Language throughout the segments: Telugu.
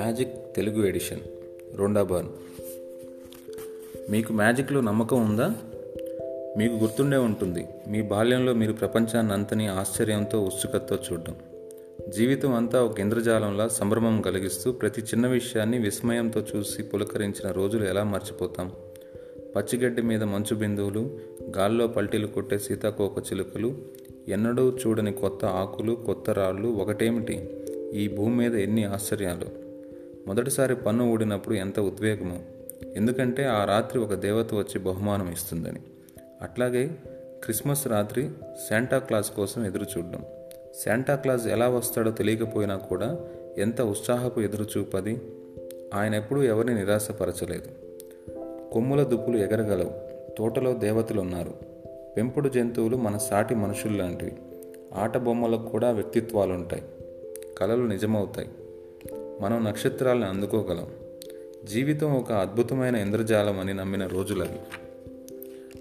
మ్యాజిక్ తెలుగు ఎడిషన్ రోండాబర్న్ మీకు మ్యాజిక్లో నమ్మకం ఉందా? మీకు గుర్తుండే ఉంటుంది మీ బాల్యంలో మీరు ప్రపంచాన్ని అంతని ఆశ్చర్యంతో ఉత్సుకతతో చూడడం. జీవితం అంతా ఒక ఇంద్రజాలంలా సంభ్రమం కలిగిస్తూ ప్రతి చిన్న విషయాన్ని విస్మయంతో చూసి పులకరించిన రోజులు ఎలా మర్చిపోతాం? పచ్చిగడ్డి మీద మంచు బిందువులు గాల్లో పల్టీలు కొట్టే సీతాకోక చిలుకలు ఎన్నడూ చూడని కొత్త ఆకులు కొత్త రాళ్ళు ఒకటేమిటి? ఈ భూమి మీద ఎన్ని ఆశ్చర్యాలు? మొదటిసారి పన్ను ఊడినప్పుడు ఎంత ఉద్వేగమో. ఎందుకంటే ఆ రాత్రి ఒక దేవత వచ్చి బహుమానం ఇస్తుందని. అట్లాగే క్రిస్మస్ రాత్రి శాంటా క్లాస్ కోసం ఎదురు చూడడం. శాంటా క్లాస్ ఎలా వస్తాడో తెలియకపోయినా కూడా ఎంత ఉత్సాహపు ఎదురుచూపది ఆయన ఎప్పుడూ ఎవరిని నిరాశపరచలేదు. కొమ్ముల దుప్పులు ఎగరగలవు. తోటలో దేవతలు ఉన్నారు పెంపుడు జంతువులు మన సాటి మనుషుల్లాంటివి. ఆట బొమ్మలకు కూడా వ్యక్తిత్వాలుంటాయి. కళలు నిజమవుతాయి. మనం నక్షత్రాలను అందుకోగలం. జీవితం ఒక అద్భుతమైన ఇంద్రజాలం అని నమ్మిన రోజులవి.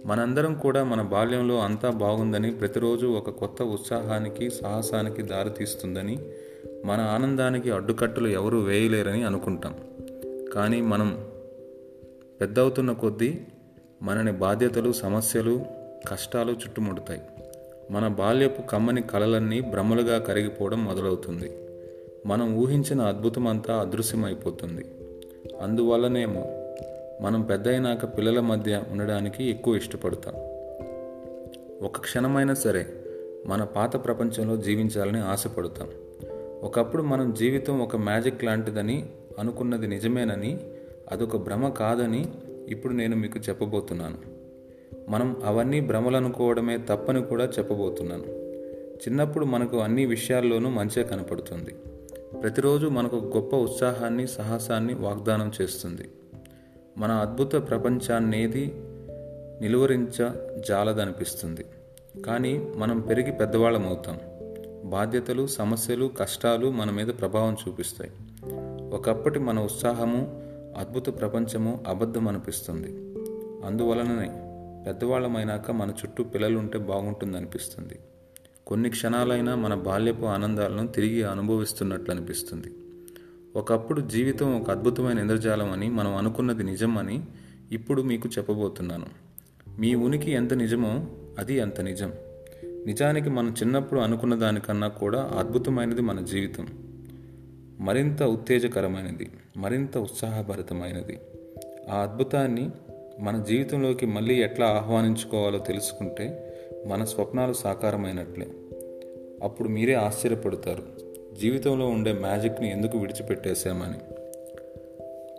మనందరం కూడా మన బాల్యంలో అంతా బాగుందని ప్రతిరోజు ఒక కొత్త ఉత్సాహానికి సాహసానికి దారితీస్తుందని మన ఆనందానికి అడ్డుకట్టులు ఎవరూ వేయలేరని అనుకుంటాం. కానీ మనం పెద్దవుతున్న కొద్దీ మనని బాధ్యతలు సమస్యలు కష్టాలు చుట్టుముడతాయి. మన బాల్యపు కమ్మని కళలన్నీ భ్రమలుగా కరిగిపోవడం మొదలవుతుంది. మనం ఊహించిన అద్భుతమంతా అదృశ్యమైపోతుంది. అందువల్లనేమో మనం పెద్దయినాక పిల్లల మధ్య ఉండడానికి ఎక్కువ ఇష్టపడతాం. ఒక క్షణమైనా సరే మన పాత ప్రపంచంలో జీవించాలని ఆశపడతాం. ఒకప్పుడు మనం జీవితం ఒక మ్యాజిక్ లాంటిదని అనుకున్నది నిజమేనని అదొక భ్రమ కాదని ఇప్పుడు నేను మీకు చెప్పబోతున్నాను. మనం అవన్నీ భ్రమలనుకోవడమే తప్పని కూడా చెప్పబోతున్నాను. చిన్నప్పుడు మనకు అన్ని విషయాల్లోనూ మంచే కనపడుతుంది. ప్రతిరోజు మనకు గొప్ప ఉత్సాహాన్ని సాహసాన్ని వాగ్దానం చేస్తుంది. మన అద్భుత ప్రపంచాన్నేది నిలువరించ జాలదనిపిస్తుంది. కానీ మనం పెరిగి పెద్దవాళ్ళం అవుతాం బాధ్యతలు సమస్యలు కష్టాలు మన మీద ప్రభావం చూపిస్తాయి. ఒకప్పటి మన ఉత్సాహము అద్భుత ప్రపంచము అబద్ధం అనిపిస్తుంది అందువలననే పెద్దవాళ్ళమైనాక మన చుట్టూ పిల్లలుంటే బాగుంటుందనిపిస్తుంది. కొన్ని క్షణాలైనా మన బాల్యపు ఆనందాలను తిరిగి అనుభవిస్తున్నట్లు అనిపిస్తుంది. ఒకప్పుడు జీవితం ఒక అద్భుతమైన ఇంద్రజాలం అని మనం అనుకున్నది నిజం అని ఇప్పుడు మీకు చెప్పబోతున్నాను. మీ ఉనికి ఎంత నిజమో అది అంత నిజం. నిజానికి మనం చిన్నప్పుడు అనుకున్న దానికన్నా కూడా అద్భుతమైనది మన జీవితం. మరింత ఉత్తేజకరమైనది మరింత ఉత్సాహభరితమైనది. ఆ అద్భుతాన్ని మన జీవితంలోకి మళ్ళీ ఎట్లా ఆహ్వానించుకోవాలో తెలుసుకుంటే మన స్వప్నాలు సాకారమైనట్లే. అప్పుడు మీరే ఆశ్చర్యపడతారు. జీవితంలో ఉండే మ్యాజిక్ని ఎందుకు విడిచిపెట్టేశామని.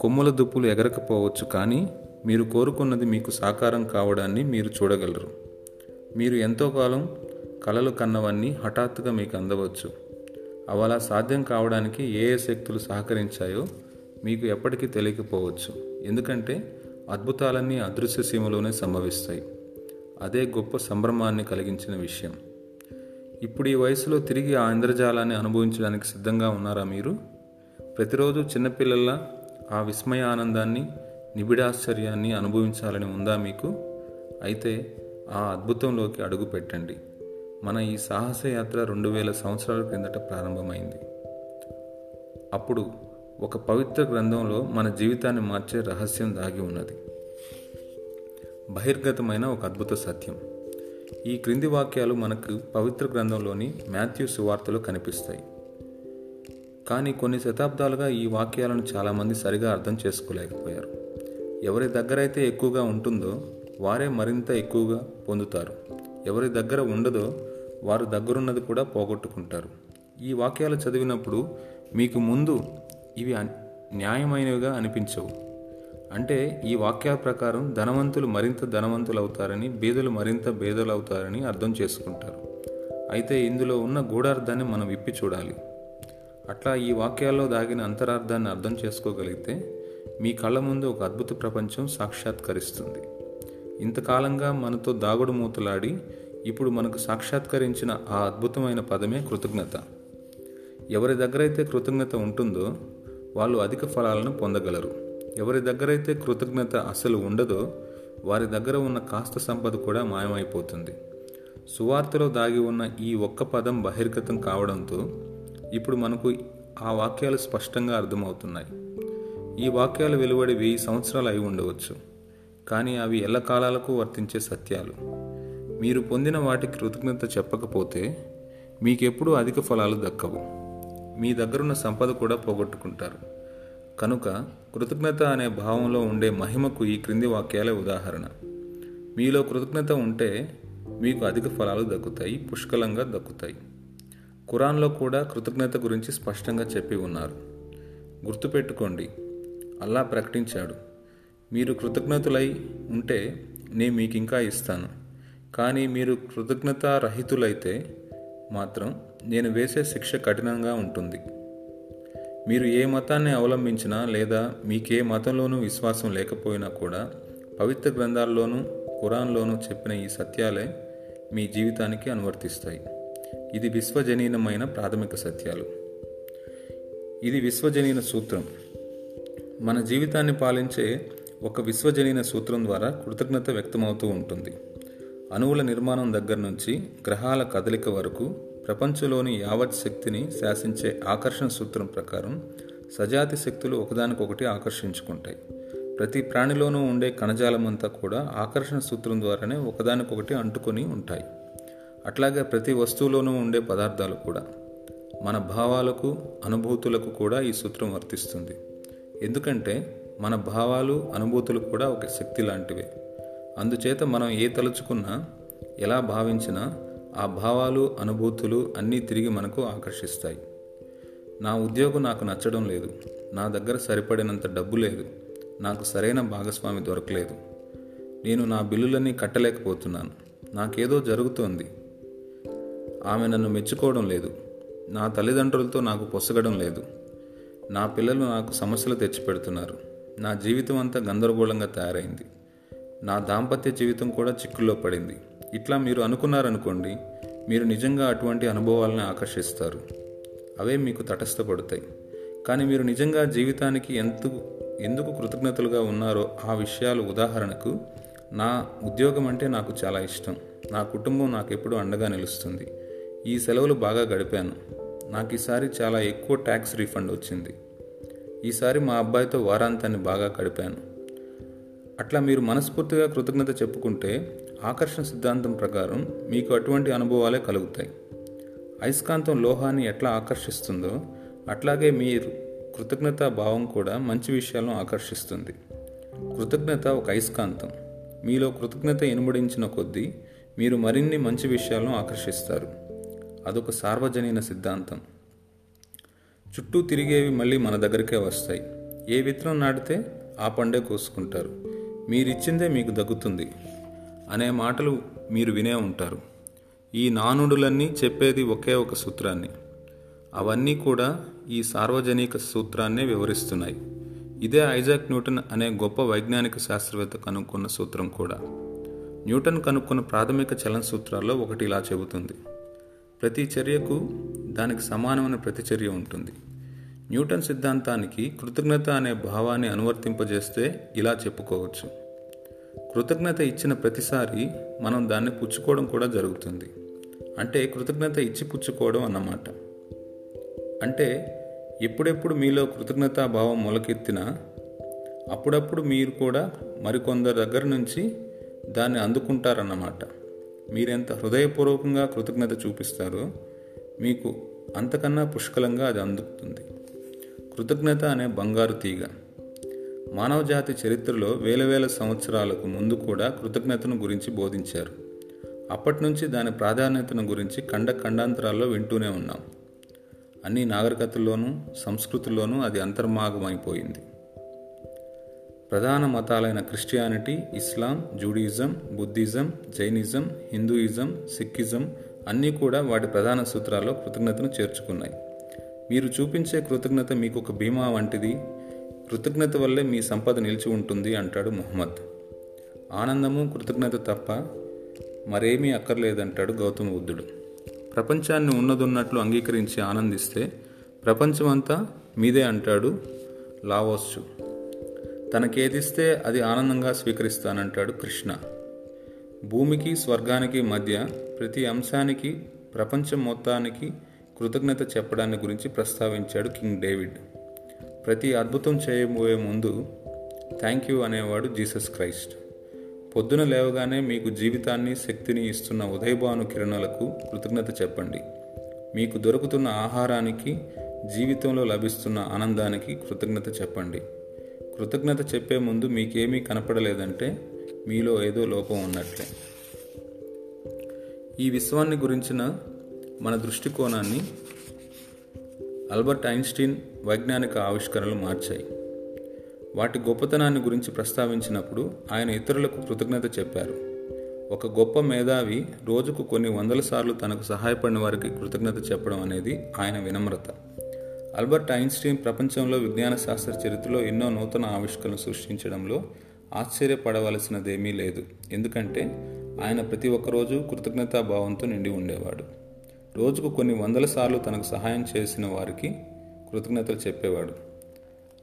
కొమ్మల దుప్పులు ఎగరకపోవచ్చు కానీ మీరు కోరుకున్నది మీకు సాకారం కావడాన్ని మీరు చూడగలరు. మీరు ఎంతో కాలం కలలు కన్నవన్నీ హఠాత్తుగా మీకు అందవచ్చు. అవలా సాధ్యం కావడానికి ఏ ఏ శక్తులు సహకరించాయో మీకు ఎప్పటికీ తెలియకపోవచ్చు. ఎందుకంటే అద్భుతాలన్నీ అదృశ్య సీమలోనే సంభవిస్తాయి. అదే గొప్ప సంభ్రమాన్ని కలిగించిన విషయం. ఇప్పుడు ఈ వయసులో తిరిగి ఆ ఇంద్రజాలాన్ని అనుభవించడానికి సిద్ధంగా ఉన్నారా మీరు? ప్రతిరోజు చిన్నపిల్లల ఆ విస్మయ ఆనందాన్ని నిబిడాశ్చర్యాన్ని అనుభవించాలని ఉందా మీకు? అయితే ఆ అద్భుతంలోకి అడుగు పెట్టండి. మన ఈ సాహసయాత్ర రెండు వేల సంవత్సరాల క్రిందట ప్రారంభమైంది. అప్పుడు ఒక పవిత్ర గ్రంథంలో మన జీవితాన్ని మార్చే రహస్యం దాగి ఉన్నది. బహిర్గతమైన ఒక అద్భుత సత్యం. ఈ క్రింది వాక్యాలు మనకు పవిత్ర గ్రంథంలోని మాథ్యూ సువార్తలో కనిపిస్తాయి. కానీ కొన్ని శతాబ్దాలుగా ఈ వాక్యాలను చాలామంది సరిగా అర్థం చేసుకోలేకపోయారు. ఎవరి దగ్గరైతే ఎక్కువగా ఉంటుందో వారే మరింత ఎక్కువగా పొందుతారు. ఎవరి దగ్గర ఉండదో వారు దగ్గరున్నది కూడా పోగొట్టుకుంటారు. ఈ వాక్యాలు చదివినప్పుడు మీకు ముందు ఇవి న్యాయమైనవిగా అనిపించవు. అంటే ఈ వాక్యాల ప్రకారం ధనవంతులు మరింత ధనవంతులు అవుతారని బీదలు మరింత బేదలు అవుతారని అర్థం చేసుకుంటారు. అయితే ఇందులో ఉన్న గూఢార్థాన్ని మనం విప్పి చూడాలి. అట్లా ఈ వాక్యాల్లో దాగిన అంతరార్థాన్ని అర్థం చేసుకోగలిగితే మీ కళ్ళ ముందు ఒక అద్భుత ప్రపంచం సాక్షాత్కరిస్తుంది. ఇంతకాలంగా మనతో దాగుడు మూతలాడి ఇప్పుడు మనకు సాక్షాత్కరించిన ఆ అద్భుతమైన పదమే కృతజ్ఞత. ఎవరి దగ్గరైతే కృతజ్ఞత ఉంటుందో వాళ్ళు అధిక ఫలాలను పొందగలరు. ఎవరి దగ్గరైతే కృతజ్ఞత అసలు ఉండదో వారి దగ్గర ఉన్న కాస్త సంపద కూడా మాయమైపోతుంది. సువార్తలో దాగి ఉన్న ఈ ఒక్క పదం బహిర్గతం కావడంతో ఇప్పుడు మనకు ఆ వాక్యాలు స్పష్టంగా అర్థమవుతున్నాయి. ఈ వాక్యాలు వెలువడి వెయ్యి సంవత్సరాలు అయి ఉండవచ్చు. కానీ అవి ఎల్లకాలాలకు వర్తించే సత్యాలు. మీరు పొందిన వాటికి కృతజ్ఞత చెప్పకపోతే మీకెప్పుడూ అధిక ఫలాలు దక్కవు. మీ దగ్గరున్న సంపద కూడా పోగొట్టుకుంటారు. కనుక కృతజ్ఞత అనే భావంలో ఉండే మహిమకు ఈ క్రింది వాక్యాలే ఉదాహరణ. మీలో కృతజ్ఞత ఉంటే మీకు అధిక ఫలాలు దక్కుతాయి పుష్కలంగా దక్కుతాయి. ఖురాన్లో కూడా కృతజ్ఞత గురించి స్పష్టంగా చెప్పి ఉన్నారు. గుర్తుపెట్టుకోండి అల్లా ప్రకటించాడు మీరు కృతజ్ఞతులై ఉంటే నేను మీకు ఇంకా ఇస్తాను. కానీ మీరు కృతజ్ఞత రహితులైతే మాత్రం నేను వేసే శిక్ష కఠినంగా ఉంటుంది. మీరు ఏ మతాన్ని అవలంబించినా లేదా మీకే మతంలోనూ విశ్వాసం లేకపోయినా కూడా పవిత్ర గ్రంథాల్లోనూ ఖురాన్లోనూ చెప్పిన ఈ సత్యాలే మీ జీవితానికి అనువర్తిస్తాయి. ఇది విశ్వజనీనమైన ప్రాథమిక సత్యాలు. ఇది విశ్వజనీన సూత్రం. మన జీవితాన్ని పాలించే ఒక విశ్వజనీన సూత్రం ద్వారా కృతజ్ఞత వ్యక్తమవుతూ ఉంటుంది. అణువుల నిర్మాణం దగ్గర నుంచి గ్రహాల కదలిక వరకు ప్రపంచంలోని యావత్ శక్తిని శాసించే ఆకర్షణ సూత్రం ప్రకారం సజాతి శక్తులు ఒకదానికొకటి ఆకర్షించుకుంటాయి. ప్రతి ప్రాణిలోనూ ఉండే కణజాలమంతా కూడా ఆకర్షణ సూత్రం ద్వారానే ఒకదానికొకటి అంటుకొని ఉంటాయి. అట్లాగే ప్రతి వస్తువులోనూ ఉండే పదార్థాలు కూడా. మన భావాలకు అనుభూతులకు కూడా ఈ సూత్రం వర్తిస్తుంది. ఎందుకంటే మన భావాలు అనుభూతులు కూడా ఒక శక్తి లాంటివే. అందుచేత మనం ఏ తలుచుకున్నా ఎలా భావించినా ఆ భావాలు అనుభూతులు అన్నీ తిరిగి మనకు ఆకర్షిస్తాయి. నా ఉద్యోగం నాకు నచ్చడం లేదు. నా దగ్గర సరిపడినంత డబ్బు లేదు. నాకు సరైన భాగస్వామి దొరకలేదు. నేను నా బిల్లులన్నీ కట్టలేకపోతున్నాను. నాకేదో జరుగుతోంది. ఆమె నన్ను మెచ్చుకోవడం లేదు. నా తల్లిదండ్రులతో నాకు పొసగడం లేదు. నా పిల్లలు నాకు సమస్యలు తెచ్చిపెడుతున్నారు. నా జీవితం అంతా గందరగోళంగా తయారైంది. నా దాంపత్య జీవితం కూడా చిక్కుల్లో పడింది. ఇట్లా మీరు అనుకున్నారనుకోండి మీరు నిజంగా అటువంటి అనుభవాలను ఆకర్షిస్తారు. అవే మీకు తటస్థపడతాయి. కానీ మీరు నిజంగా జీవితానికి ఎంత ఎందుకు కృతజ్ఞతలుగా ఉన్నారో ఆ విషయాలు ఉదాహరణకు నా ఉద్యోగం అంటే నాకు చాలా ఇష్టం. నా కుటుంబం నాకు ఎప్పుడూ అండగా నిలుస్తుంది. ఈ సెలవులు బాగా గడిపాను. నాకు ఈసారి చాలా ఎక్కువ ట్యాక్స్ రీఫండ్ వచ్చింది. ఈసారి మా అబ్బాయితో వారాంతాన్ని బాగా గడిపాను. అట్లా మీరు మనస్ఫూర్తిగా కృతజ్ఞత చెప్పుకుంటే ఆకర్షణ సిద్ధాంతం ప్రకారం మీకు అటువంటి అనుభవాలే కలుగుతాయి. అయస్కాంతం లోహాన్ని ఎట్లా ఆకర్షిస్తుందో అట్లాగే మీరు కృతజ్ఞత భావం కూడా మంచి విషయాలను ఆకర్షిస్తుంది. కృతజ్ఞత ఒక అయస్కాంతం. మీలో కృతజ్ఞత ఇనుమడించిన కొద్దీ మీరు మరిన్ని మంచి విషయాలను ఆకర్షిస్తారు. అదొక సార్వజనీన సిద్ధాంతం. చుట్టూ తిరిగేవి మళ్ళీ మన దగ్గరికే వస్తాయి. ఏ విత్తనం నాటితే ఆ పండే కోసుకుంటారు. మీరిచ్చిందే మీకు దగ్గుతుంది అనే మాటలు మీరు వినే ఉంటారు. ఈ నానుడులన్నీ చెప్పేది ఒకే ఒక సూత్రాన్ని. అవన్నీ కూడా ఈ సార్వజనిక సూత్రాన్నే వివరిస్తున్నాయి. ఇదే ఐజాక్ న్యూటన్ అనే గొప్ప వైజ్ఞానిక శాస్త్రవేత్త కనుక్కున్న సూత్రం కూడా. న్యూటన్ కనుక్కున్న ప్రాథమిక చలన సూత్రాల్లో ఒకటి ఇలా చెబుతుంది. ప్రతి చర్యకు దానికి సమానమైన ప్రతిచర్య ఉంటుంది. న్యూటన్ సిద్ధాంతానికి కృతజ్ఞత అనే భావాన్ని అనువర్తింపజేస్తే ఇలా చెప్పుకోవచ్చు. కృతజ్ఞత ఇచ్చిన ప్రతిసారి మనం దాన్ని పుచ్చుకోవడం కూడా జరుగుతుంది. అంటే కృతజ్ఞత ఇచ్చి పుచ్చుకోవడం అన్నమాట. అంటే ఎప్పుడెప్పుడు మీలో కృతజ్ఞతా భావం మొలకెత్తినా అప్పుడప్పుడు మీరు కూడా మరికొందరి దగ్గర నుంచి దాన్ని అందుకుంటారన్నమాట. మీరెంత హృదయపూర్వకంగా కృతజ్ఞత చూపిస్తారో మీకు అంతకన్నా పుష్కలంగా అది అందుతుంది కృతజ్ఞత అనే బంగారు తీగ. మానవజాతి చరిత్రలో వేల వేల సంవత్సరాలకు ముందు కూడా కృతజ్ఞతను గురించి బోధించారు. అప్పటి నుంచి దాని ప్రాధాన్యతను గురించి ఖండ ఖండాంతరాల్లో వింటూనే ఉన్నాం. అన్ని నాగరికతల్లోనూ సంస్కృతుల్లోనూ అది అంతర్మాగమైపోయింది. ప్రధాన మతాలైన క్రిస్టియానిటీ ఇస్లాం Judaism Buddhism Jainism Hinduism Sikhism అన్నీ కూడా వాటి ప్రధాన సూత్రాల్లో కృతజ్ఞతను చేర్చుకున్నాయి. మీరు చూపించే కృతజ్ఞత మీకు ఒక బీమా వంటిది కృతజ్ఞత వల్లే మీ సంపద నిలిచి ఉంటుంది అంటాడు ముహమ్మద్. ఆనందము కృతజ్ఞత తప్ప మరేమీ అక్కర్లేదంటాడు గౌతమ బుద్ధుడు. ప్రపంచాన్ని ఉన్నదున్నట్లు అంగీకరించి ఆనందిస్తే ప్రపంచమంతా మీదే అంటాడు లావోస్చు తనకేదిస్తే అది ఆనందంగా స్వీకరిస్తానంటాడు కృష్ణ. భూమికి స్వర్గానికి మధ్య ప్రతి అంశానికి ప్రపంచం మొత్తానికి కృతజ్ఞత చెప్పడాన్ని గురించి ప్రస్తావించాడు కింగ్ డేవిడ్. ప్రతి అద్భుతం చేయబోయే ముందు థ్యాంక్ యూ అనేవాడు జీసస్ క్రైస్ట్. పొద్దున లేవగానే మీకు జీవితాన్ని శక్తిని ఇస్తున్న ఉదయభాను కిరణాలకు కృతజ్ఞత చెప్పండి. మీకు దొరుకుతున్న ఆహారానికి జీవితంలో లభిస్తున్న ఆనందానికి కృతజ్ఞత చెప్పండి. కృతజ్ఞత చెప్పే ముందు మీకేమీ కనపడలేదంటే మీలో ఏదో లోపం ఉన్నట్లే ఈ విశ్వాన్ని గురించిన మన దృష్టికోణాన్ని అల్బర్ట్ ఐన్స్టీన్ వైజ్ఞానిక ఆవిష్కరణలు మార్చాయి. వాటి గొప్పతనాన్ని గురించి ప్రస్తావించినప్పుడు ఆయన ఇతరులకు కృతజ్ఞత చెప్పారు. ఒక గొప్ప మేధావి రోజుకు కొన్ని వందల సార్లు తనకు సహాయపడిన వారికి కృతజ్ఞత చెప్పడం అనేది ఆయన వినమ్రత. అల్బర్ట్ ఐన్స్టీన్ ప్రపంచంలో విజ్ఞాన శాస్త్ర చరిత్రలో ఎన్నో నూతన ఆవిష్కరణలు సృష్టించడంలో ఆశ్చర్యపడవలసినదేమీ లేదు. ఎందుకంటే ఆయన ప్రతి ఒక్కరోజు కృతజ్ఞతాభావంతో నిండి ఉండేవాడు. రోజుకు కొన్ని వందల సార్లు తనకు సహాయం చేసిన వారికి కృతజ్ఞతలు చెప్పేవాడు.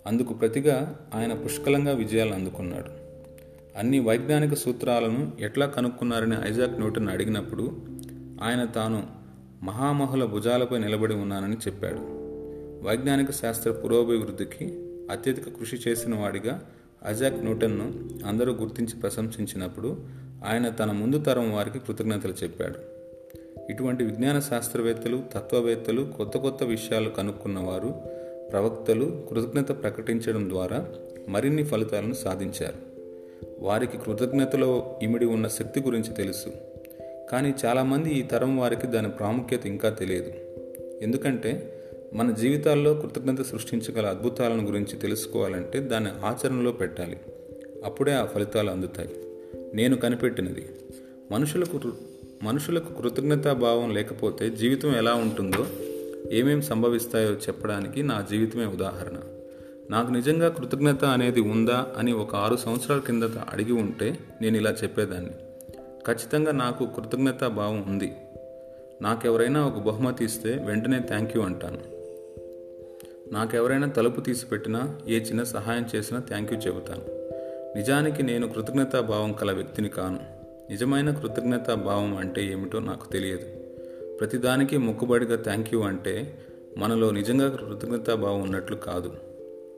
అందుకు ప్రతిగా ఆయన పుష్కలంగా విజయాలు అందుకున్నాడు. అన్ని వైజ్ఞానిక సూత్రాలను ఎట్లా కనుక్కున్నారని ఐజాక్ న్యూటన్ అడిగినప్పుడు ఆయన తాను మహామహుల భుజాలపై నిలబడి ఉన్నానని చెప్పాడు. వైజ్ఞానిక శాస్త్ర పురోభివృద్ధికి అత్యధిక కృషి చేసిన వాడిగా అజాక్ న్యూటన్ను అందరూ గుర్తించి ప్రశంసించినప్పుడు ఆయన తన ముందు తరం వారికి కృతజ్ఞతలు చెప్పాడు. ఇటువంటి విజ్ఞాన శాస్త్రవేత్తలు తత్వవేత్తలు కొత్త కొత్త విషయాలు కనుక్కున్నవారు ప్రవక్తలు కృతజ్ఞత ప్రకటించడం ద్వారా మరిన్ని ఫలితాలను సాధించారు. వారికి కృతజ్ఞతలో ఇమిడి ఉన్న శక్తి గురించి తెలుసు. కానీ చాలామంది ఈ తరం వారికి దాని ప్రాముఖ్యత ఇంకా తెలియదు. ఎందుకంటే మన జీవితాల్లో కృతజ్ఞత సృష్టించగల అద్భుతాలను గురించి తెలుసుకోవాలంటే దాన్ని ఆచరణలో పెట్టాలి. అప్పుడే ఆ ఫలితాలు అందుతాయి. నేను కనిపెట్టినది. మనుషులకు మనుషులకు కృతజ్ఞతాభావం లేకపోతే జీవితం ఎలా ఉంటుందో ఏమేం సంభవిస్తాయో చెప్పడానికి నా జీవితమే ఉదాహరణ. నాకు నిజంగా కృతజ్ఞత అనేది ఉందా అని ఒక ఆరు సంవత్సరాల కిందట అడిగి ఉంటే నేను ఇలా చెప్పేదాన్ని. ఖచ్చితంగా నాకు కృతజ్ఞతా భావం ఉంది. నాకెవరైనా ఒక బహుమతి ఇస్తే వెంటనే థ్యాంక్ యూ అంటాను. నాకెవరైనా తలుపు తీసిపెట్టినా ఏ చిన్న సహాయం చేసినా థ్యాంక్ యూ చెబుతాను. నిజానికి నేను కృతజ్ఞతా భావం కల వ్యక్తిని కాను. నిజమైన కృతజ్ఞతా భావం అంటే ఏమిటో నాకు తెలియదు. ప్రతిదానికి మొక్కుబడిగా థ్యాంక్ యూ అంటే మనలో నిజంగా కృతజ్ఞతా భావం ఉన్నట్లు కాదు.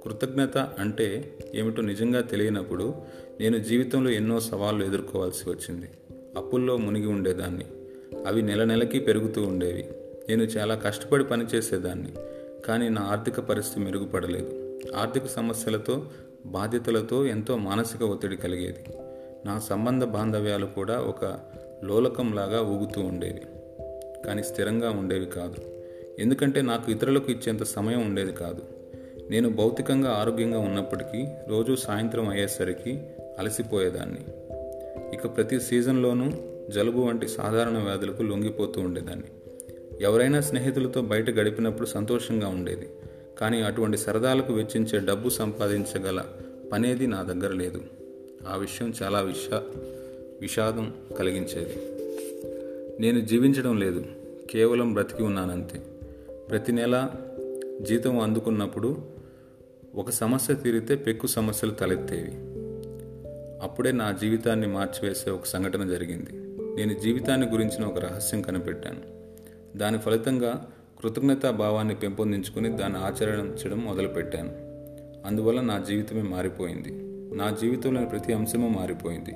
కృతజ్ఞత అంటే ఏమిటో నిజంగా తెలియనప్పుడు నేను జీవితంలో ఎన్నో సవాళ్ళు ఎదుర్కోవాల్సి వచ్చింది. అప్పుల్లో మునిగి ఉండేదాన్ని. అవి నెల నెలకి పెరుగుతూ ఉండేవి. నేను చాలా కష్టపడి పనిచేసేదాన్ని. కానీ నా ఆర్థిక పరిస్థితి మెరుగుపడలేదు. ఆర్థిక సమస్యలతో బాధ్యతలతో ఎంతో మానసిక ఒత్తిడి కలిగేది. నా సంబంధ బాంధవ్యాలు కూడా ఒక లోలకంలాగా ఊగుతూ ఉండేవి. కానీ స్థిరంగా ఉండేవి కాదు. ఎందుకంటే నాకు ఇతరులకు ఇచ్చేంత సమయం ఉండేది కాదు. నేను భౌతికంగా ఆరోగ్యంగా ఉన్నప్పటికీ రోజు సాయంత్రం అయ్యేసరికి అలసిపోయేదాన్ని. ఇక ప్రతి సీజన్లోనూ జలుబు వంటి సాధారణ వ్యాధులకు లొంగిపోతూ ఉండేదాన్ని. ఎవరైనా స్నేహితులతో బయట గడిపినప్పుడు సంతోషంగా ఉండేది. కానీ అటువంటి సరదాలకు వెచ్చించే డబ్బు సంపాదించగల పనేది నా దగ్గర లేదు. ఆ విషయం చాలా విషా విషాదం కలిగించేది. నేను జీవించడం లేదు కేవలం బ్రతికి ఉన్నానంతే. ప్రతి నెల జీతం అందుకున్నప్పుడు ఒక సమస్య తీరితే పెక్కు సమస్యలు తలెత్తేవి. అప్పుడే నా జీవితాన్ని మార్చివేసే ఒక సంఘటన జరిగింది. నేను జీవితాన్ని గురించిన ఒక రహస్యం కనిపెట్టాను. దాని ఫలితంగా కృతజ్ఞతా భావాన్ని పెంపొందించుకుని దాన్ని ఆచరించడం మొదలుపెట్టాను. అందువల్ల నా జీవితమే మారిపోయింది. నా జీవితంలోని ప్రతి అంశము మారిపోయింది.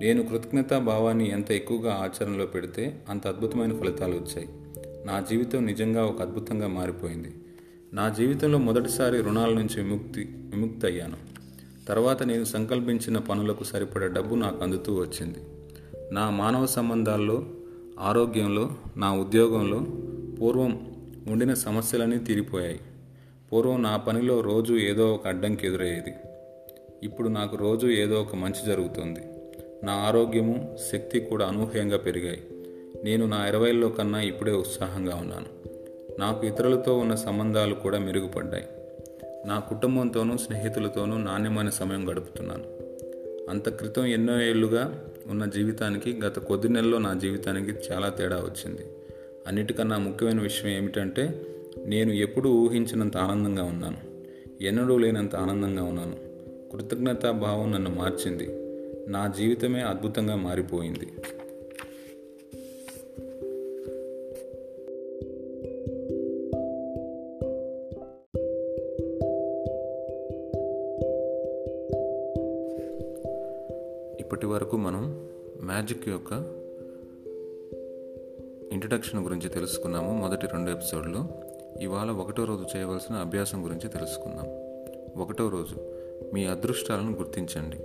నేను కృతజ్ఞతా భావాన్ని ఎంత ఎక్కువగా ఆచరణలో పెడితే అంత అద్భుతమైన ఫలితాలు వచ్చాయి. నా జీవితం నిజంగా ఒక అద్భుతంగా మారిపోయింది. నా జీవితంలో మొదటిసారి రుణాల నుంచి విముక్తి విముక్తి అయ్యాను తర్వాత నేను సంకల్పించిన పనులకు సరిపడే డబ్బు నాకు అందుతూ వచ్చింది. నా మానవ సంబంధాల్లో ఆరోగ్యంలో నా ఉద్యోగంలో పూర్వం ఉండిన సమస్యలన్నీ తీరిపోయాయి. పూర్వం నా పనిలో రోజు ఏదో ఒక అడ్డంకి ఎదురయ్యేది. ఇప్పుడు నాకు రోజు ఏదో ఒక మంచి జరుగుతుంది. నా ఆరోగ్యము శక్తి కూడా అనూహ్యంగా పెరిగాయి. నేను నా ఇరవైల్లో కన్నా ఇప్పుడే ఉత్సాహంగా ఉన్నాను. నాకు ఇతరులతో ఉన్న సంబంధాలు కూడా మెరుగుపడ్డాయి. నా కుటుంబంతోనూ స్నేహితులతోనూ నాణ్యమైన సమయం గడుపుతున్నాను. అంత క్రితం ఎన్నో ఏళ్ళుగా ఉన్న జీవితానికి గత కొద్ది నెలలో నా జీవితానికి చాలా తేడా వచ్చింది. అన్నిటికన్నా ముఖ్యమైన విషయం ఏమిటంటే నేను ఎప్పుడూ ఊహించినంత ఆనందంగా ఉన్నాను. ఎన్నడూ లేనంత ఆనందంగా ఉన్నాను. కృతజ్ఞతా భావం నన్ను మార్చింది. నా జీవితమే అద్భుతంగా మారిపోయింది. ఇప్పటి వరకు మనం మ్యాజిక్ యొక్క ఇంట్రడక్షన్ గురించి తెలుసుకున్నాము మొదటి రెండు ఎపిసోడ్లో. ఇవాళ ఒకటో రోజు చేయవలసిన అభ్యాసం గురించి తెలుసుకుందాం. ఒకటో రోజు మీ అదృష్టాలను గుర్తించండి.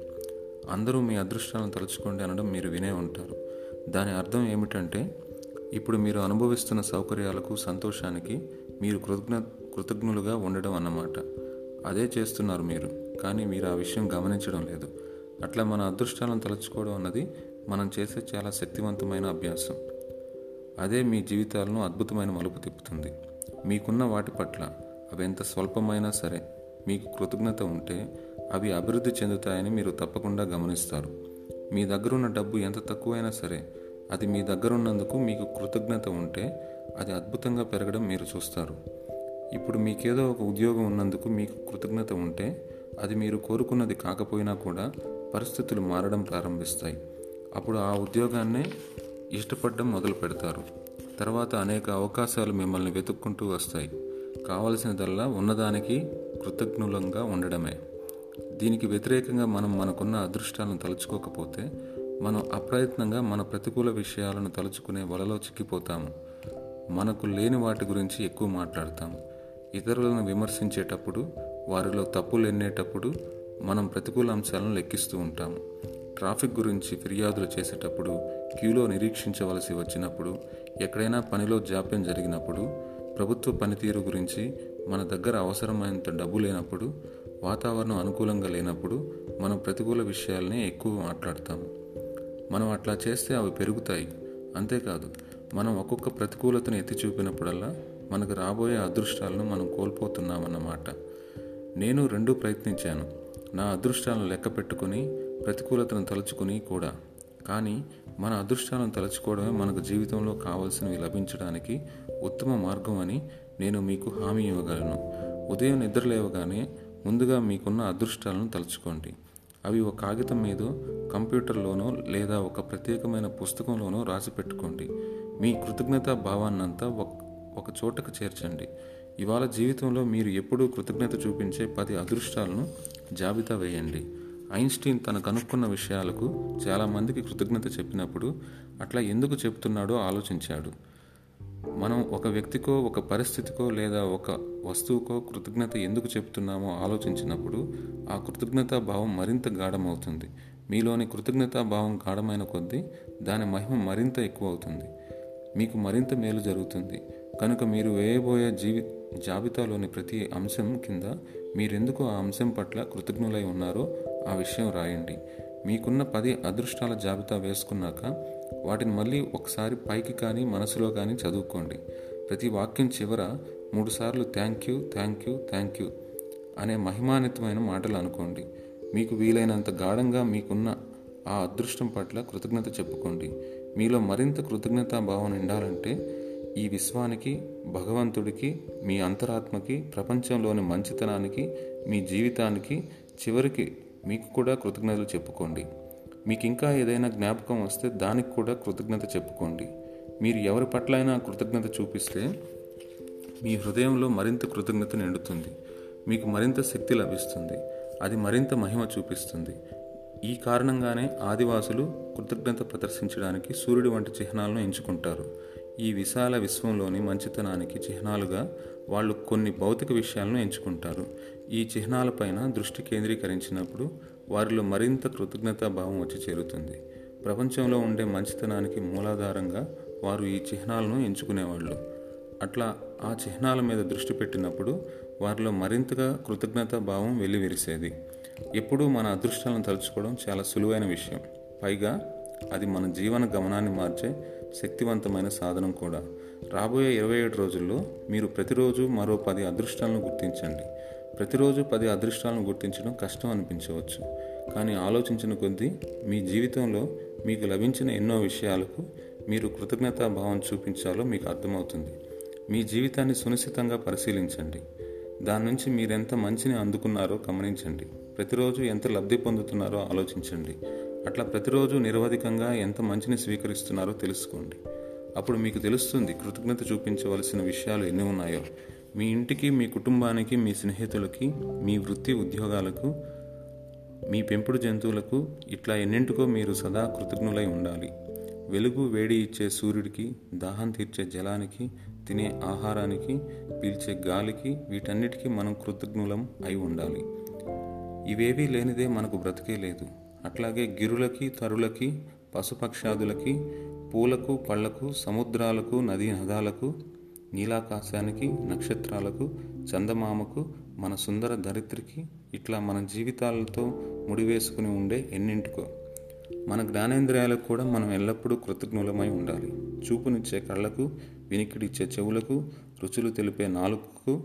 అందరూ మీ అదృష్టాలను తలుచుకోండి అనడం మీరు వినే ఉంటారు. దాని అర్థం ఏమిటంటే ఇప్పుడు మీరు అనుభవిస్తున్న సౌకర్యాలకు సంతోషానికి మీరు కృతజ్ఞ కృతజ్ఞులుగా ఉండడం అన్నమాట. అదే చేస్తున్నారు మీరు కానీ మీరు ఆ విషయం గమనించడం లేదు. అట్లా మన అదృష్టాలను తలుచుకోవడం అన్నది మనం చేసే చాలా శక్తివంతమైన అభ్యాసం. అదే మీ జీవితాలను అద్భుతమైన మలుపు తిప్పుతుంది. మీకున్న వాటి పట్ల అవి ఎంత స్వల్పమైనా సరే మీకు కృతజ్ఞత ఉంటే అవి అభివృద్ధి చెందుతాయని మీరు తప్పకుండా గమనిస్తారు. మీ దగ్గరున్న డబ్బు ఎంత తక్కువైనా సరే అది మీ దగ్గరున్నందుకు మీకు కృతజ్ఞత ఉంటే అది అద్భుతంగా పెరగడం మీరు చూస్తారు. ఇప్పుడు మీకేదో ఒక ఉద్యోగం ఉన్నందుకు మీకు కృతజ్ఞత ఉంటే అది మీరు కోరుకున్నది కాకపోయినా కూడా పరిస్థితులు మారడం ప్రారంభిస్తాయి. అప్పుడు ఆ ఉద్యోగాన్నే ఇష్టపడడం మొదలు పెడతారు తర్వాత అనేక అవకాశాలు మిమ్మల్ని వెతుక్కుంటూ వస్తాయి. కావలసినదల్లా ఉన్నదానికి కృతజ్ఞులంగా ఉండడమే. దీనికి వ్యతిరేకంగా మనం మనకున్న అదృష్టాలను తలుచుకోకపోతే మనం అప్రయత్నంగా మన ప్రతికూల విషయాలను తలుచుకునే వలలో చిక్కిపోతాము. మనకు లేని వాటి గురించి ఎక్కువ మాట్లాడతాం ఇతరులను విమర్శించేటప్పుడు వారిలో తప్పులు ఎన్నేటప్పుడు మనం ప్రతికూల అంశాలను లెక్కిస్తూ ఉంటాము. ట్రాఫిక్ గురించి ఫిర్యాదులు చేసేటప్పుడు క్యూలో నిరీక్షించవలసి వచ్చినప్పుడు ఎక్కడైనా పనిలో జాప్యం జరిగినప్పుడు ప్రభుత్వ పనితీరు గురించి మన దగ్గర అవసరమైనంత డబ్బు లేనప్పుడు వాతావరణం అనుకూలంగా లేనప్పుడు మనం ప్రతికూల విషయాలనే ఎక్కువ మాట్లాడతాము మనం అట్లా చేస్తే అవి పెరుగుతాయి. అంతేకాదు మనం ఒక్కొక్క ప్రతికూలతను ఎత్తి చూపినప్పుడల్లా మనకు రాబోయే అదృష్టాలను మనం కోల్పోతున్నామన్నమాట. నేను రెండూ ప్రయత్నించాను. నా అదృష్టాలను లెక్క పెట్టుకుని ప్రతికూలతను తలుచుకుని కూడా. కానీ మన అదృష్టాలను తలుచుకోవడమే మనకు జీవితంలో కావలసినవి లభించడానికి ఉత్తమ మార్గం అని నేను మీకు హామీ ఇవ్వగలను. ఉదయం నిద్ర లేవగానే ముందుగా మీకున్న అదృష్టాలను తలుచుకోండి. అవి ఒక కాగితం మీద కంప్యూటర్లోనో లేదా ఒక ప్రత్యేకమైన పుస్తకంలోనో రాసి పెట్టుకోండి. మీ కృతజ్ఞతా భావాన్నంతా ఒక చోటకు చేర్చండి. ఇవాళ జీవితంలో మీరు ఎప్పుడూ కృతజ్ఞత చూపించే పది అదృష్టాలను జాబితా వేయండి. ఐన్స్టీన్ తను కనుక్కున్న విషయాలకు చాలామందికి కృతజ్ఞత చెప్పినప్పుడు అట్లా ఎందుకు చెప్తున్నాడో ఆలోచించాడు. మనం ఒక వ్యక్తికో ఒక పరిస్థితికో లేదా ఒక వస్తువుకో కృతజ్ఞత ఎందుకు చెప్తున్నామో ఆలోచించినప్పుడు ఆ కృతజ్ఞతా భావం మరింత గాఢమవుతుంది. మీలోని కృతజ్ఞతా భావం గాఢమైన కొద్దీ దాని మహిమ మరింత ఎక్కువ అవుతుంది మీకు మరింత మేలు జరుగుతుంది. కనుక మీరు వేయబోయే జీవి జాబితాలోని ప్రతి అంశం కింద మీరెందుకు ఆ అంశం పట్ల కృతజ్ఞులై ఉన్నారో ఆ విషయం రాయండి. మీకున్న పది అదృష్టాల జాబితా వేసుకున్నాక వాటిని మళ్ళీ ఒకసారి పైకి కానీ మనసులో కానీ చదువుకోండి. ప్రతి వాక్యం చివర మూడుసార్లు thank you thank you thank you అనే మహిమాన్వితమైన మాటలు అనుకోండి. మీకు వీలైనంత గాఢంగా మీకున్న ఆ అదృష్టం పట్ల కృతజ్ఞత చెప్పుకోండి. మీలో మరింత కృతజ్ఞతా భావం నిండాలంటే ఈ విశ్వానికి భగవంతుడికి మీ అంతరాత్మకి ప్రపంచంలోని మంచితనానికి మీ జీవితానికి చివరికి మీకు కూడా కృతజ్ఞతలు చెప్పుకోండి. మీకు ఇంకా ఏదైనా జ్ఞాపకం వస్తే దానికి కూడా కృతజ్ఞత చెప్పుకోండి. మీరు ఎవరి పట్లైనా కృతజ్ఞత చూపిస్తే మీ హృదయంలో మరింత కృతజ్ఞత నిండుతుంది. మీకు మరింత శక్తి లభిస్తుంది. అది మరింత మహిమ చూపిస్తుంది. ఈ కారణంగానే ఆదివాసులు కృతజ్ఞత ప్రదర్శించడానికి సూర్యుడి వంటి చిహ్నాలను ఎంచుకుంటారు. ఈ విశాల విశ్వంలోని మంచితనానికి చిహ్నాలుగా వాళ్ళు కొన్ని భౌతిక విషయాలను ఎంచుకుంటారు. ఈ చిహ్నాలపైన దృష్టి కేంద్రీకరించినప్పుడు వారిలో మరింత కృతజ్ఞతా భావం వచ్చి చేరుతుంది. ప్రపంచంలో ఉండే మంచితనానికి మూలాధారంగా వారు ఈ చిహ్నాలను ఎంచుకునేవాళ్ళు. అట్లా ఆ చిహ్నాల మీద దృష్టి పెట్టినప్పుడు వారిలో మరింతగా కృతజ్ఞతా భావం వెల్లివిరిసేది. ఎప్పుడూ మన అదృష్టాలను తలుచుకోవడం చాలా సులువైన విషయం. పైగా అది మన జీవన గమనాన్ని మార్చే శక్తివంతమైన సాధనం కూడా. రాబోయే ఇరవై ఏడు రోజుల్లో మీరు ప్రతిరోజు మరో పది అదృష్టాలను గుర్తించండి. ప్రతిరోజు పది అదృష్టాలను గుర్తించడం కష్టం అనిపించవచ్చు. కానీ ఆలోచించిన కొద్దీ మీ జీవితంలో మీకు లభించిన ఎన్నో విషయాలకు మీరు కృతజ్ఞతా భావం చూపించాలో మీకు అర్థమవుతుంది. మీ జీవితాన్ని సునిశ్చితంగా పరిశీలించండి. దాని నుంచి మీరెంత మంచిని అందుకున్నారో గమనించండి. ప్రతిరోజు ఎంత లబ్ధి పొందుతున్నారో ఆలోచించండి. అట్లా ప్రతిరోజు నిరవధికంగా ఎంత మంచిని స్వీకరిస్తున్నారో తెలుసుకోండి. అప్పుడు మీకు తెలుస్తుంది కృతజ్ఞత చూపించవలసిన విషయాలు ఎన్ని ఉన్నాయో. మీ ఇంటికి మీ కుటుంబానికి మీ స్నేహితులకి మీ వృత్తి ఉద్యోగాలకు మీ పెంపుడు జంతువులకు ఇట్లా ఎన్నింటికో మీరు సదా కృతజ్ఞులై ఉండాలి. వెలుగు వేడి ఇచ్చే సూర్యుడికి దాహం తీర్చే జలానికి తినే ఆహారానికి పీల్చే గాలికి వీటన్నిటికీ మనం కృతజ్ఞులం అయి ఉండాలి. ఇవేవీ లేనిదే మనకు బ్రతికే లేదు. అట్లాగే గిరులకి తరులకి పశుపక్షాదులకి పూలకు పళ్ళకు సముద్రాలకు నదీ నదాలకు నీలాకాశానికి నక్షత్రాలకు చందమామకు మన సుందర ధరిత్రికి ఇట్లా మన జీవితాలతో ముడివేసుకుని ఉండే ఎన్నింటికో. మన జ్ఞానేంద్రియాలకు కూడా మనం ఎల్లప్పుడూ కృతజ్ఞులమై ఉండాలి. చూపునిచ్చే కళ్ళకు వినికిడిచ్చే చెవులకు రుచులు తెలిపే నాలుకకు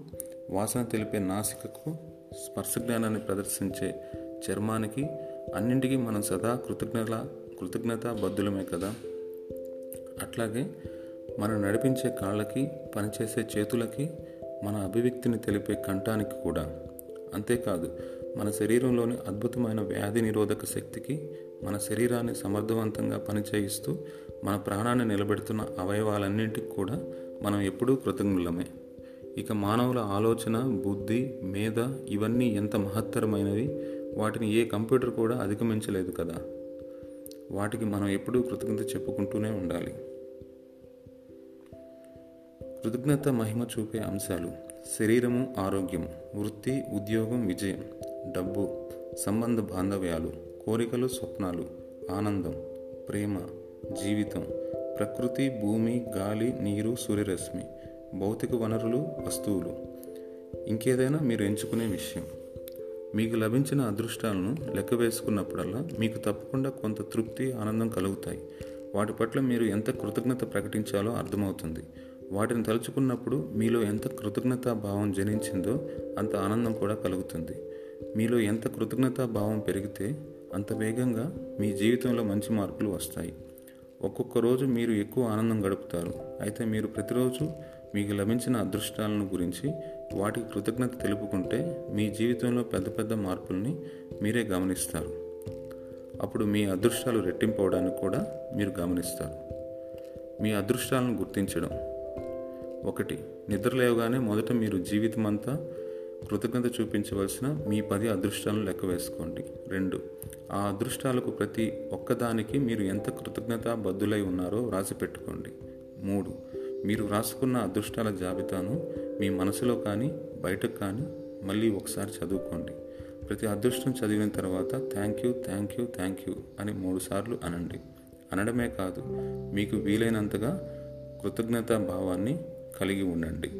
వాసన తెలిపే నాసికకు స్పర్శ జ్ఞానాన్ని ప్రదర్శించే చర్మానికి అన్నింటికీ మనం సదా కృతజ్ఞత కృతజ్ఞత బద్దులమే కదా? అట్లాగే మనం నడిపించే కాళ్ళకి పనిచేసే చేతులకి మన అభివ్యక్తిని తెలిపే కంఠానికి కూడా. అంతేకాదు మన శరీరంలోని అద్భుతమైన వ్యాధి నిరోధక శక్తికి మన శరీరాన్ని సమర్థవంతంగా పనిచేయిస్తూ మన ప్రాణాన్ని నిలబెడుతున్న అవయవాలన్నింటికి కూడా మనం ఎప్పుడూ కృతజ్ఞులమే. ఇక మానవుల ఆలోచన బుద్ధి మేధ ఇవన్నీ ఎంత మహత్తరమైనవి వాటిని ఏ కంప్యూటర్ కూడా అధిగమించలేదు కదా. వాటికి మనం ఎప్పుడూ కృతజ్ఞత చెప్పుకుంటూనే ఉండాలి. కృతజ్ఞత మహిమ చూపే అంశాలు శరీరము ఆరోగ్యం వృత్తి ఉద్యోగం విజయం డబ్బు సంబంధ బాంధవ్యాలు కోరికలు స్వప్నాలు ఆనందం ప్రేమ జీవితం ప్రకృతి భూమి గాలి నీరు సూర్యరశ్మి భౌతిక వనరులు వస్తువులు. ఇంకేదైనా మీరు ఎంచుకునే విషయం. మీకు లభించిన అదృష్టాలను లెక్క వేసుకున్నప్పుడల్లా మీకు తప్పకుండా కొంత తృప్తి ఆనందం కలుగుతాయి. వాటి పట్ల మీరు ఎంత కృతజ్ఞత ప్రకటించాలో అర్థమవుతుంది. వాటిని తలుచుకున్నప్పుడు మీలో ఎంత కృతజ్ఞతా భావం జనించిందో అంత ఆనందం కూడా కలుగుతుంది. మీలో ఎంత కృతజ్ఞతా భావం పెరిగితే అంత వేగంగా మీ జీవితంలో మంచి మార్పులు వస్తాయి. ఒక్కొక్క రోజు మీరు ఎక్కువ ఆనందం గడుపుతారు. అయితే మీరు ప్రతిరోజు మీకు లభించిన అదృష్టాలను గురించి వాటికి కృతజ్ఞత తెలుపుకుంటే మీ జీవితంలో పెద్ద పెద్ద మార్పుల్ని మీరే గమనిస్తారు. అప్పుడు మీ అదృష్టాలు రెట్టింపవడానికి కూడా మీరు గమనిస్తారు. మీ అదృష్టాలను గుర్తించడం. ఒకటి నిద్రలేవగానే మొదట మీరు జీవితమంతా కృతజ్ఞత చూపించవలసిన మీ పది అదృష్టాలను లెక్క వేసుకోండి. రెండు ఆ అదృష్టాలకు ప్రతి ఒక్కదానికి మీరు ఎంత కృతజ్ఞత బద్దులై ఉన్నారో వ్రాసి పెట్టుకోండి. మూడు మీరు వ్రాసుకున్న అదృష్టాల జాబితాను మీ మనసులో కానీ బయటకు కానీ మళ్ళీ ఒకసారి చదువుకోండి. ప్రతి అదృష్టం చదివిన తర్వాత thank you thank you thank you అని మూడుసార్లు అనండి. అనడమే కాదు మీకు వీలైనంతగా కృతజ్ఞతా భావాన్ని కలిగి ఉండండి.